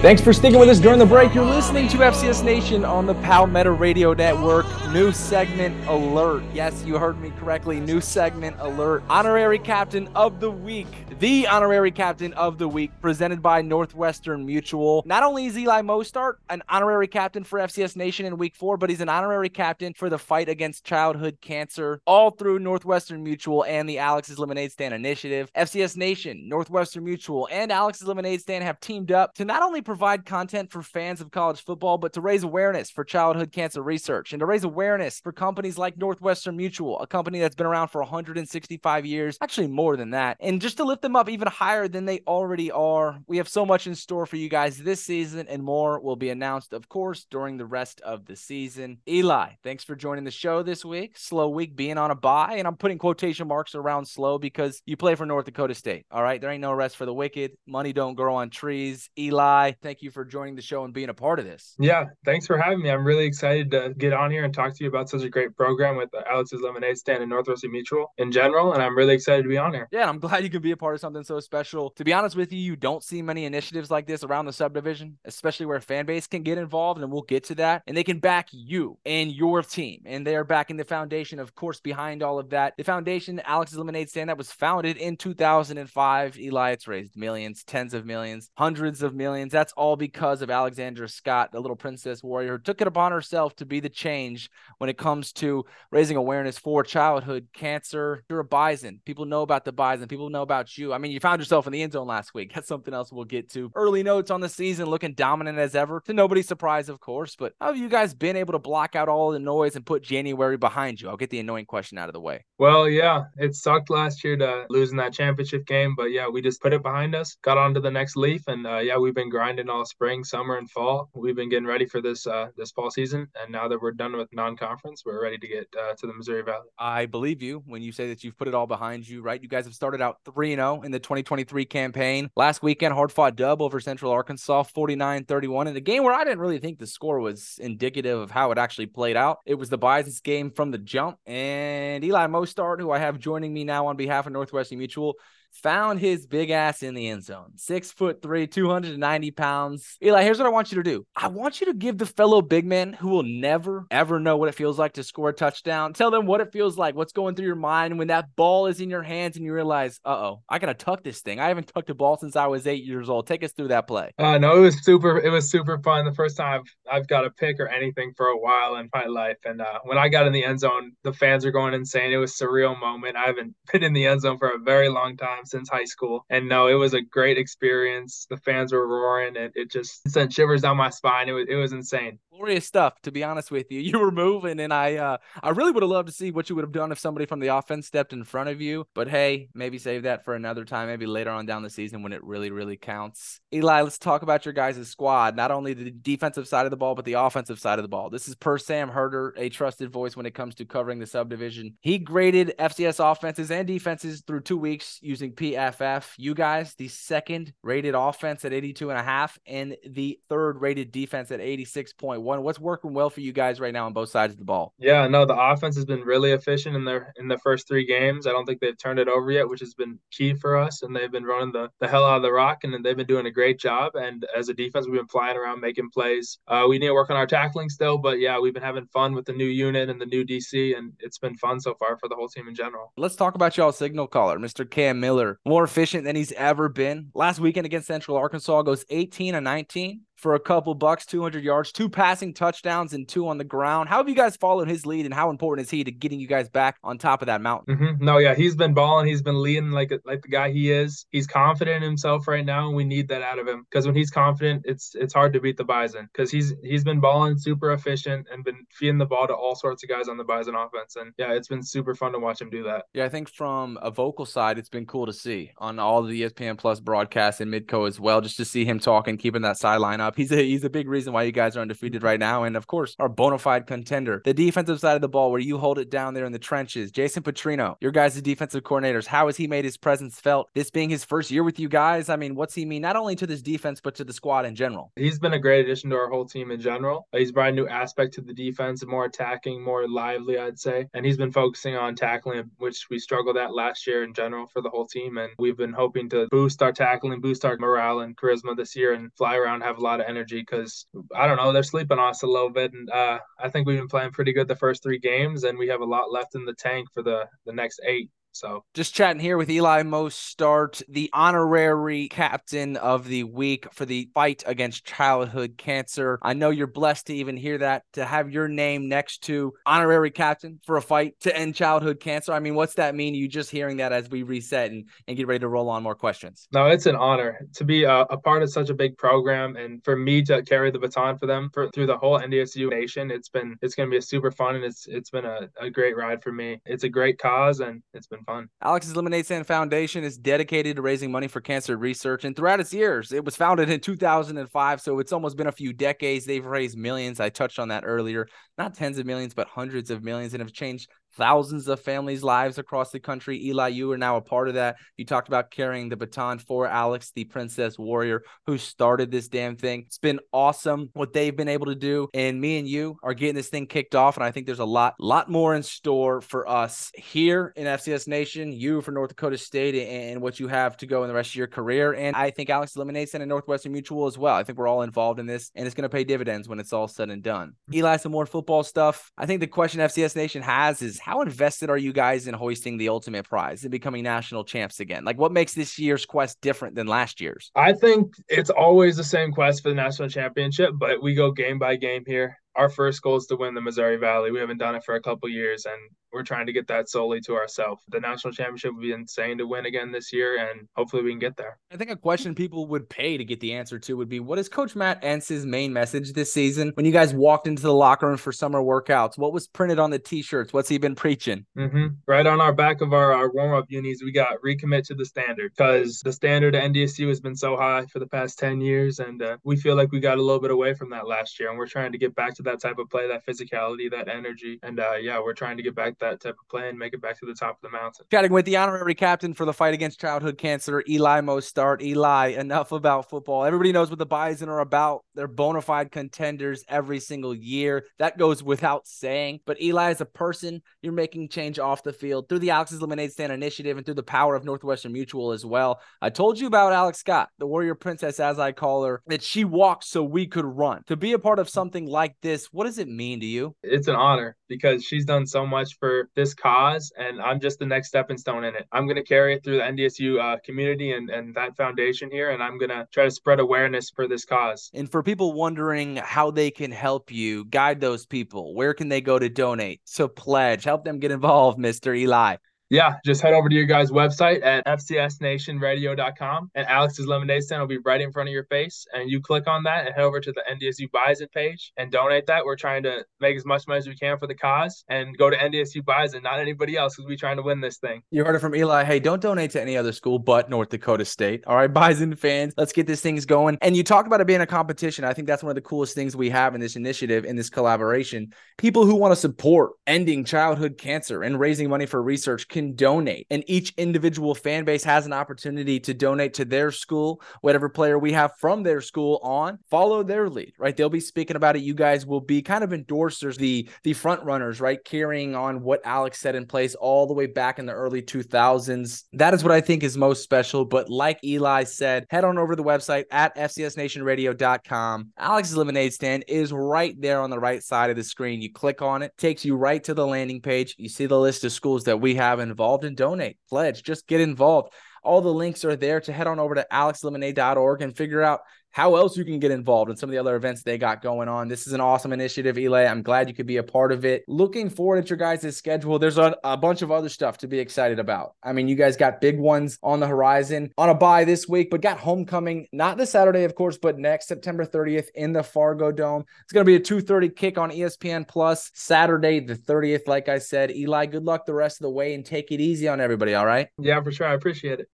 Thanks for sticking with us during the break. You're listening to FCS Nation on the Palmetto Radio Network. New segment alert. Yes, you heard me correctly. New segment alert. Honorary Captain of the Week. The Honorary Captain of the Week, presented by Northwestern Mutual. Not only is Eli Mostaert an honorary captain for FCS Nation in week four, but he's an honorary captain for the fight against childhood cancer, all through Northwestern Mutual and the Alex's Lemonade Stand initiative. FCS Nation, Northwestern Mutual, and Alex's Lemonade Stand have teamed up to not only provide content for fans of college football, but to raise awareness for childhood cancer research and to raise awareness for companies like Northwestern Mutual, a company that's been around for 165 years, actually more than that, and just to lift them up even higher than they already are. We have so much in store for you guys this season, and more will be announced, of course, during the rest of the season. Eli, thanks for joining the show this week. Slow week being on a bye, and I'm putting quotation marks around slow because you play for North Dakota State. All right, there ain't no rest for the wicked. Money don't grow on trees. Eli, Thank you for joining the show and being a part of this. Yeah, thanks for having me. I'm really excited to get on here and talk to you about such a great program with Alex's Lemonade Stand and Northwestern Mutual in general. And I'm really excited to be on here. Yeah, I'm glad you can be a part of something so special. To be honest with you, you don't see many initiatives like this around the subdivision, especially where fan base can get involved, and we'll get to that. And they can back you and your team. And they are backing the foundation, of course, behind all of that. The foundation, Alex's Lemonade Stand, that was founded in 2005. Eli, it's raised millions, tens of millions, hundreds of millions. That's all because of Alexandra Scott, the little princess warrior, who took it upon herself to be the change when it comes to raising awareness for childhood cancer. You're a bison. People know about the bison. People know about you. I mean, you found yourself in the end zone last week. That's something else we'll get to. Early notes on the season, looking dominant as ever. To nobody's surprise, of course. But how have you guys been able to block out all the noise and put January behind you? I'll get the annoying question out of the way. Well, yeah, it sucked last year to losing that championship game, but yeah, we just put it behind us, got on to the next leaf, and uh, yeah, we've been grinding all spring, summer, and fall. We've been getting ready for this uh, this fall season, and now that we're done with non-conference, we're ready to get uh, to the Missouri Valley. I believe you when you say that you've put it all behind you, right? You guys have started out 3 and 0 in the 2023 campaign. Last weekend, hard fought dub over Central Arkansas, 49 31, in a game where I didn't really think the score was indicative of how it actually played out. It was the Bison's game from the jump, and Eli Mostaert, who I have joining me now on behalf of Northwestern Mutual, found his big ass in the end zone. Six foot three, 290 pounds. Eli, here's what I want you to do. I want you to give the fellow big men who will never, ever know what it feels like to score a touchdown. Tell them what it feels like, what's going through your mind when that ball is in your hands and you realize, uh oh, I gotta tuck this thing. I haven't tucked a ball since I was eight years old. Take us through that play. Uh, no, it was super. It was super fun. The first time I've, I've got a pick or anything for a while in my life, and uh, when I got in the end zone, the fans are going insane. It was surreal moment. I haven't been in the end zone for a very long time since high school, and no, it was a great experience. The fans were roaring, and it just sent shivers down my spine. It was it was insane. Glorious stuff, to be honest with you. You were moving, and I uh, I really would have loved to see what you would have done if somebody from the offense stepped in front of you. But hey, maybe save that for another time, maybe later on down the season when it really, really counts. Eli, let's talk about your guys' squad. Not only the defensive side of the ball, but the offensive side of the ball. This is per Sam Herder, a trusted voice when it comes to covering the subdivision. He graded FCS offenses and defenses through two weeks using PFF. You guys, the second rated offense at 82 and a half, and the third rated defense at 86.1. What's working well for you guys right now on both sides of the ball? Yeah, no, the offense has been really efficient in their in the first three games. I don't think they've turned it over yet, which has been key for us. And they've been running the, the hell out of the rock, and they've been doing a great job. And as a defense, we've been flying around making plays. Uh, we need to work on our tackling still, but yeah, we've been having fun with the new unit and the new DC, and it's been fun so far for the whole team in general. Let's talk about y'all signal caller, Mr. Cam Miller. More efficient than he's ever been. Last weekend against Central Arkansas goes 18 and 19 for a couple bucks, 200 yards, two passing touchdowns, and two on the ground. How have you guys followed his lead, and how important is he to getting you guys back on top of that mountain? Mm-hmm. No, yeah, he's been balling. He's been leading like like the guy he is. He's confident in himself right now, and we need that out of him because when he's confident, it's it's hard to beat the Bison because he's he's been balling super efficient and been feeding the ball to all sorts of guys on the Bison offense. And yeah, it's been super fun to watch him do that. Yeah, I think from a vocal side, it's been cool to see on all the ESPN Plus broadcasts and Midco as well, just to see him talking, keeping that sideline up. He's a he's a big reason why you guys are undefeated right now. And of course, our bona fide contender, the defensive side of the ball, where you hold it down there in the trenches. Jason Petrino, your guys' defensive coordinators, how has he made his presence felt? This being his first year with you guys, I mean, what's he mean not only to this defense, but to the squad in general? He's been a great addition to our whole team in general. He's brought a new aspect to the defense, more attacking, more lively, I'd say. And he's been focusing on tackling, which we struggled at last year in general for the whole team. And we've been hoping to boost our tackling, boost our morale and charisma this year and fly around, have a lot of energy because I don't know, they're sleeping on us a little bit. And uh, I think we've been playing pretty good the first three games, and we have a lot left in the tank for the, the next eight. So just chatting here with Eli Mostaert, the honorary captain of the week for the fight against childhood cancer. I know you're blessed to even hear that, to have your name next to honorary captain for a fight to end childhood cancer. I mean, what's that mean? You just hearing that as we reset and, and get ready to roll on more questions? No, it's an honor to be a, a part of such a big program and for me to carry the baton for them for through the whole NDSU nation. It's been it's gonna be a super fun and it's it's been a, a great ride for me. It's a great cause and it's been fun. Alex's Lemonade Stand Foundation is dedicated to raising money for cancer research. And throughout its years, it was founded in 2005. So it's almost been a few decades. They've raised millions. I touched on that earlier. Not tens of millions, but hundreds of millions and have changed thousands of families' lives across the country. Eli, you are now a part of that. You talked about carrying the baton for Alex, the Princess Warrior, who started this damn thing. It's been awesome what they've been able to do. And me and you are getting this thing kicked off. And I think there's a lot, lot more in store for us here in FCS Nation, you for North Dakota State, and what you have to go in the rest of your career. And I think Alex Lemonade and Northwestern Mutual as well. I think we're all involved in this, and it's going to pay dividends when it's all said and done. Mm-hmm. Eli, some more football stuff. I think the question FCS Nation has is how invested are you guys in hoisting the ultimate prize and becoming national champs again? Like, what makes this year's quest different than last year's? I think it's always the same quest for the national championship, but we go game by game here our first goal is to win the Missouri Valley. We haven't done it for a couple years, and we're trying to get that solely to ourselves. The national championship would be insane to win again this year, and hopefully we can get there. I think a question people would pay to get the answer to would be what is Coach Matt Entz's main message this season? When you guys walked into the locker room for summer workouts, what was printed on the t shirts? What's he been preaching? Mm-hmm. Right on our back of our, our warm up unis, we got recommit to the standard because the standard at NDSU has been so high for the past 10 years, and uh, we feel like we got a little bit away from that last year, and we're trying to get back to that type of play, that physicality, that energy. And uh, yeah, we're trying to get back that type of play and make it back to the top of the mountain. Chatting with the honorary captain for the fight against childhood cancer, Eli Mostaert. Eli, enough about football. Everybody knows what the Bison are about. They're bona fide contenders every single year. That goes without saying. But Eli, as a person, you're making change off the field through the Alex's Lemonade Stand initiative and through the power of Northwestern Mutual as well. I told you about Alex Scott, the warrior princess, as I call her, that she walked so we could run. To be a part of something like this, what does it mean to you? It's an honor because she's done so much for this cause, and I'm just the next stepping stone in it. I'm going to carry it through the NDSU uh, community and, and that foundation here, and I'm going to try to spread awareness for this cause. And for people wondering how they can help you, guide those people, where can they go to donate, to pledge, help them get involved, Mr. Eli? Yeah, just head over to your guys' website at fcsnationradio.com and Alex's Lemonade Stand will be right in front of your face. And you click on that and head over to the NDSU Bison page and donate that. We're trying to make as much money as we can for the cause and go to NDSU Bison, not anybody else, because we're trying to win this thing. You heard it from Eli. Hey, don't donate to any other school but North Dakota State. All right, Bison fans, let's get this things going. And you talk about it being a competition. I think that's one of the coolest things we have in this initiative, in this collaboration. People who want to support ending childhood cancer and raising money for research can can donate. And each individual fan base has an opportunity to donate to their school, whatever player we have from their school on, follow their lead, right? They'll be speaking about it. You guys will be kind of endorsers, the the front runners, right? Carrying on what Alex set in place all the way back in the early 2000s. That is what I think is most special. But like Eli said, head on over to the website at fcsnationradio.com. Alex's lemonade stand is right there on the right side of the screen. You click on it, takes you right to the landing page. You see the list of schools that we have in involved and donate, pledge, just get involved. All the links are there to head on over to alexlemonade.org and figure out how else you can get involved in some of the other events they got going on. This is an awesome initiative, Eli. I'm glad you could be a part of it. Looking forward at your guys' schedule. There's a, a, bunch of other stuff to be excited about. I mean, you guys got big ones on the horizon on a bye this week, but got homecoming not this Saturday, of course, but next September 30th in the Fargo Dome. It's going to be a 2:30 kick on ESPN Plus Saturday the 30th. Like I said, Eli, good luck the rest of the way and take it easy on everybody. All right. Yeah, for sure. I appreciate it.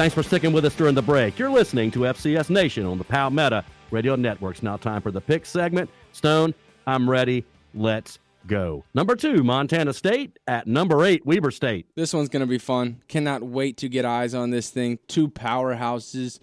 Thanks for sticking with us during the break. You're listening to FCS Nation on the Palmetto Radio Networks. Now, time for the pick segment. Stone, I'm ready. Let's go. Number two, Montana State. At number eight, Weber State. This one's going to be fun. Cannot wait to get eyes on this thing. Two powerhouses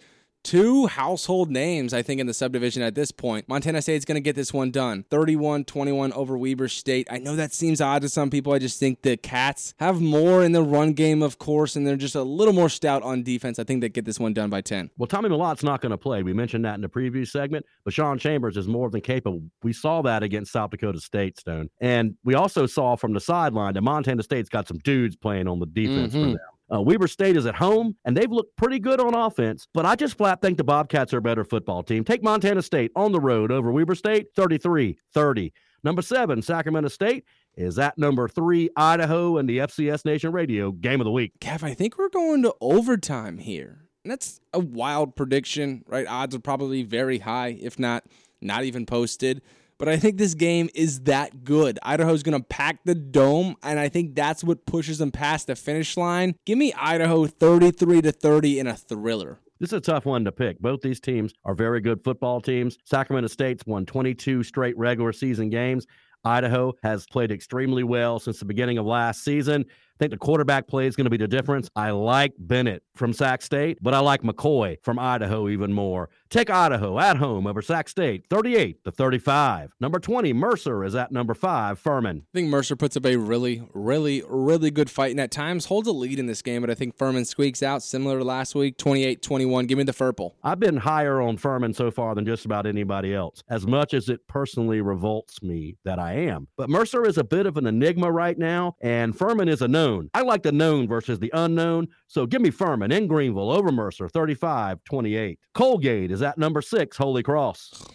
two household names, I think, in the subdivision at this point. Montana State's going to get this one done 31 21 over Weber State. I know that seems odd to some people. I just think the Cats have more in the run game, of course, and they're just a little more stout on defense. I think they get this one done by 10. Well, Tommy Mellott's not going to play. We mentioned that in the preview segment, but Sean Chambers is more than capable. We saw that against South Dakota State, Stone. And we also saw from the sideline that Montana State's got some dudes playing on the defense mm-hmm. for them. Uh, Weber State is at home, and they've looked pretty good on offense, but I just flat think the Bobcats are a better football team. Take Montana State on the road over Weber State, 33 30. Number seven, Sacramento State is at number three, Idaho, and the FCS Nation Radio Game of the Week. Kev, I think we're going to overtime here. And that's a wild prediction, right? Odds are probably very high, if not not even posted but I think this game is that good. Idaho's going to pack the dome, and I think that's what pushes them past the finish line. Give me Idaho 33 to 30 in a thriller. This is a tough one to pick. Both these teams are very good football teams. Sacramento State's won 22 straight regular season games. Idaho has played extremely well since the beginning of last season. I think the quarterback play is going to be the difference. I like Bennett from Sac State, but I like McCoy from Idaho even more. Take Idaho at home over Sac State, 38 to 35. Number 20, Mercer is at number five, Furman. I think Mercer puts up a really, really, really good fight and at times holds a lead in this game, but I think Furman squeaks out similar to last week, 28 21. Give me the Furple. I've been higher on Furman so far than just about anybody else, as much as it personally revolts me that I am. But Mercer is a bit of an enigma right now, and Furman is a known known. I like the known versus the unknown. So give me Furman in Greenville over Mercer, 35 28. Colgate is at number six, Holy Cross.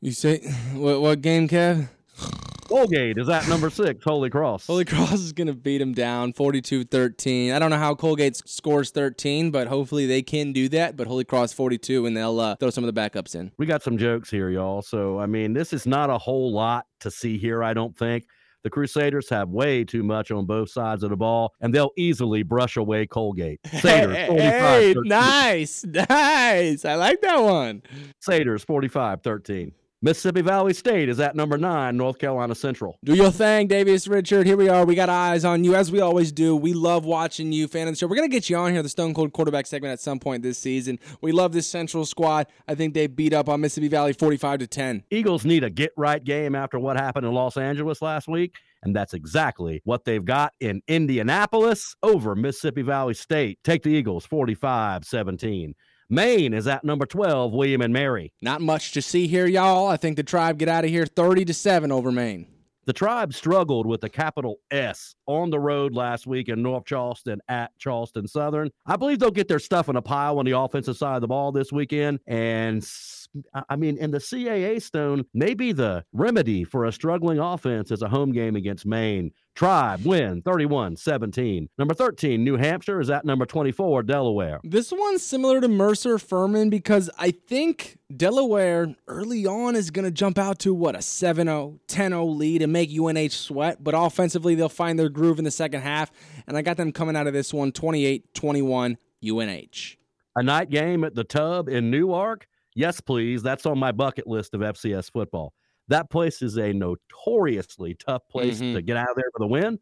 You say, what, what game, Kev? Colgate is at number six, Holy Cross. Holy Cross is going to beat him down 42 13. I don't know how Colgate scores 13, but hopefully they can do that. But Holy Cross 42, and they'll uh, throw some of the backups in. We got some jokes here, y'all. So, I mean, this is not a whole lot to see here, I don't think. The Crusaders have way too much on both sides of the ball, and they'll easily brush away Colgate. Saders, hey, nice, nice. I like that one. Saders, 45 13. Mississippi Valley State is at number nine, North Carolina Central. Do your thing, Davis Richard. Here we are. We got eyes on you, as we always do. We love watching you, fan of the show. We're going to get you on here, the Stone Cold quarterback segment, at some point this season. We love this Central squad. I think they beat up on Mississippi Valley 45 to 10. Eagles need a get right game after what happened in Los Angeles last week. And that's exactly what they've got in Indianapolis over Mississippi Valley State. Take the Eagles 45 17. Maine is at number 12, William and Mary. Not much to see here, y'all. I think the tribe get out of here 30 to 7 over Maine. The tribe struggled with the capital S on the road last week in North Charleston at Charleston Southern. I believe they'll get their stuff in a pile on the offensive side of the ball this weekend. And I mean, in the CAA stone, maybe the remedy for a struggling offense is a home game against Maine. Tribe win 31 17. Number 13, New Hampshire is at number 24, Delaware. This one's similar to Mercer Furman because I think Delaware early on is going to jump out to what a 7 0, 10 0 lead and make UNH sweat, but offensively they'll find their groove in the second half. And I got them coming out of this one 28 21 UNH. A night game at the Tub in Newark? Yes, please. That's on my bucket list of FCS football. That place is a notoriously tough place mm-hmm. to get out of there for the win.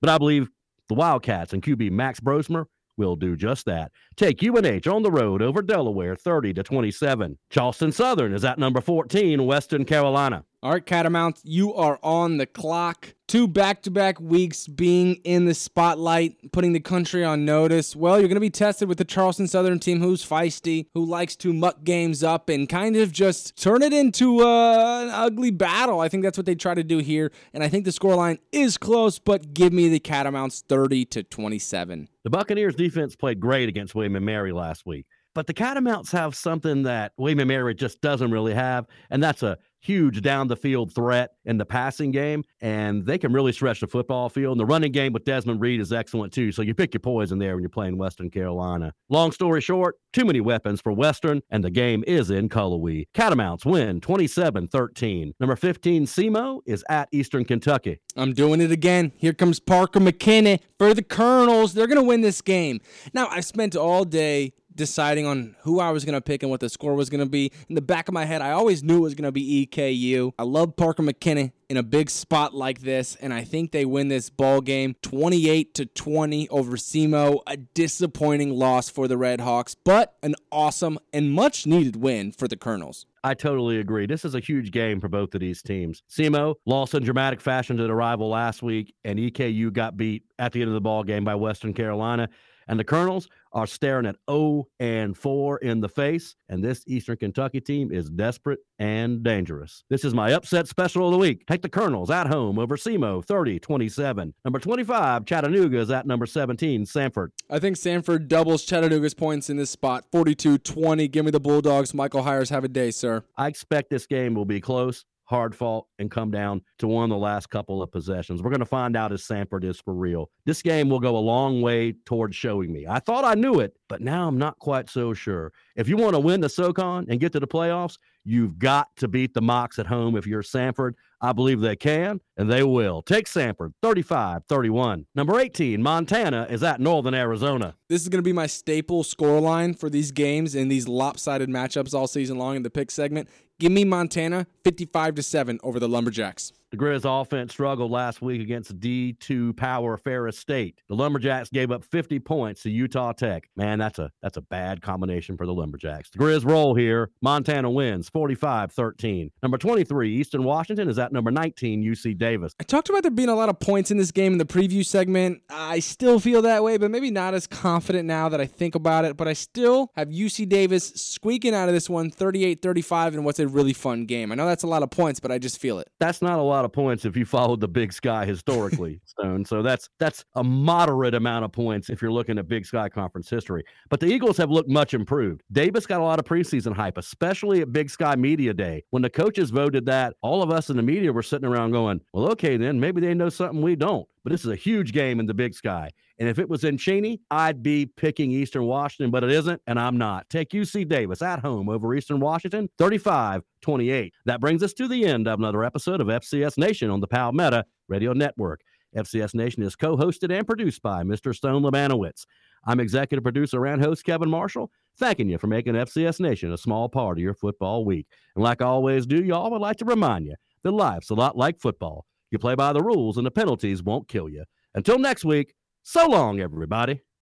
But I believe the Wildcats and QB Max Brosmer will do just that. Take UNH on the road over Delaware 30 to 27. Charleston Southern is at number 14, Western Carolina. All right, Catamounts, you are on the clock. Two back to back weeks being in the spotlight, putting the country on notice. Well, you're going to be tested with the Charleston Southern team who's feisty, who likes to muck games up and kind of just turn it into an ugly battle. I think that's what they try to do here. And I think the scoreline is close, but give me the Catamounts 30 to 27. The Buccaneers defense played great against William and Mary last week. But the Catamounts have something that William and Mary just doesn't really have, and that's a huge down the field threat in the passing game, and they can really stretch the football field. And the running game with Desmond Reid is excellent too. So you pick your poison there when you're playing Western Carolina. Long story short, too many weapons for Western, and the game is in Cullowhee. Catamounts win 27 13. Number 15, SEMO, is at Eastern Kentucky. I'm doing it again. Here comes Parker McKinney for the Colonels. They're going to win this game. Now, I spent all day deciding on who I was going to pick and what the score was going to be. In the back of my head, I always knew it was going to be EKU. I love Parker McKinney in a big spot like this, and I think they win this ball game 28 to 20 over SEMO. A disappointing loss for the Red Hawks, but an awesome and much needed win for the Colonels. I totally agree. This is a huge game for both of these teams. SEMO lost in dramatic fashion to the rival last week, and EKU got beat at the end of the ball game by Western Carolina. And the Colonels are staring at 0 and 4 in the face. And this Eastern Kentucky team is desperate and dangerous. This is my upset special of the week. Take the Colonels at home over SEMO 30 27. Number 25, Chattanooga is at number 17, Samford. I think Samford doubles Chattanooga's points in this spot 42 20. Give me the Bulldogs. Michael Hiers, have a day, sir. I expect this game will be close hard fought, and come down to one of the last couple of possessions. We're going to find out if Samford is for real. This game will go a long way towards showing me. I thought I knew it, but now I'm not quite so sure. If you want to win the SoCon and get to the playoffs, You've got to beat the Mocs at home if you're Samford. I believe they can, and they will. Take Samford, 35 31. Number 18, Montana is at Northern Arizona. This is going to be my staple score line for these games and these lopsided matchups all season long in the pick segment. Give me Montana 55 to 7 over the Lumberjacks. The Grizz offense struggled last week against D2 power Ferris State. The Lumberjacks gave up 50 points to Utah Tech. Man, that's a that's a bad combination for the Lumberjacks. The Grizz roll here. Montana wins 45-13. Number 23, Eastern Washington is at number 19, UC Davis. I talked about there being a lot of points in this game in the preview segment. I still feel that way, but maybe not as confident now that I think about it. But I still have UC Davis squeaking out of this one 38-35 in what's a really fun game. I know that's a lot of points, but I just feel it. That's not a lot of points if you followed the Big Sky historically, Stone. So that's that's a moderate amount of points if you're looking at Big Sky Conference history. But the Eagles have looked much improved. Davis got a lot of preseason hype, especially at Big Sky Media Day. When the coaches voted that, all of us in the media were sitting around going, "Well, okay, then maybe they know something we don't." But this is a huge game in the Big Sky. And if it was in Cheney, I'd be picking Eastern Washington, but it isn't, and I'm not. Take UC Davis at home over Eastern Washington, 35 28. That brings us to the end of another episode of FCS Nation on the Palmetto Radio Network. FCS Nation is co hosted and produced by Mr. Stone Labanowitz. I'm executive producer and host Kevin Marshall, thanking you for making FCS Nation a small part of your football week. And like I always do, y'all would like to remind you that life's a lot like football. You play by the rules, and the penalties won't kill you. Until next week, so long, everybody.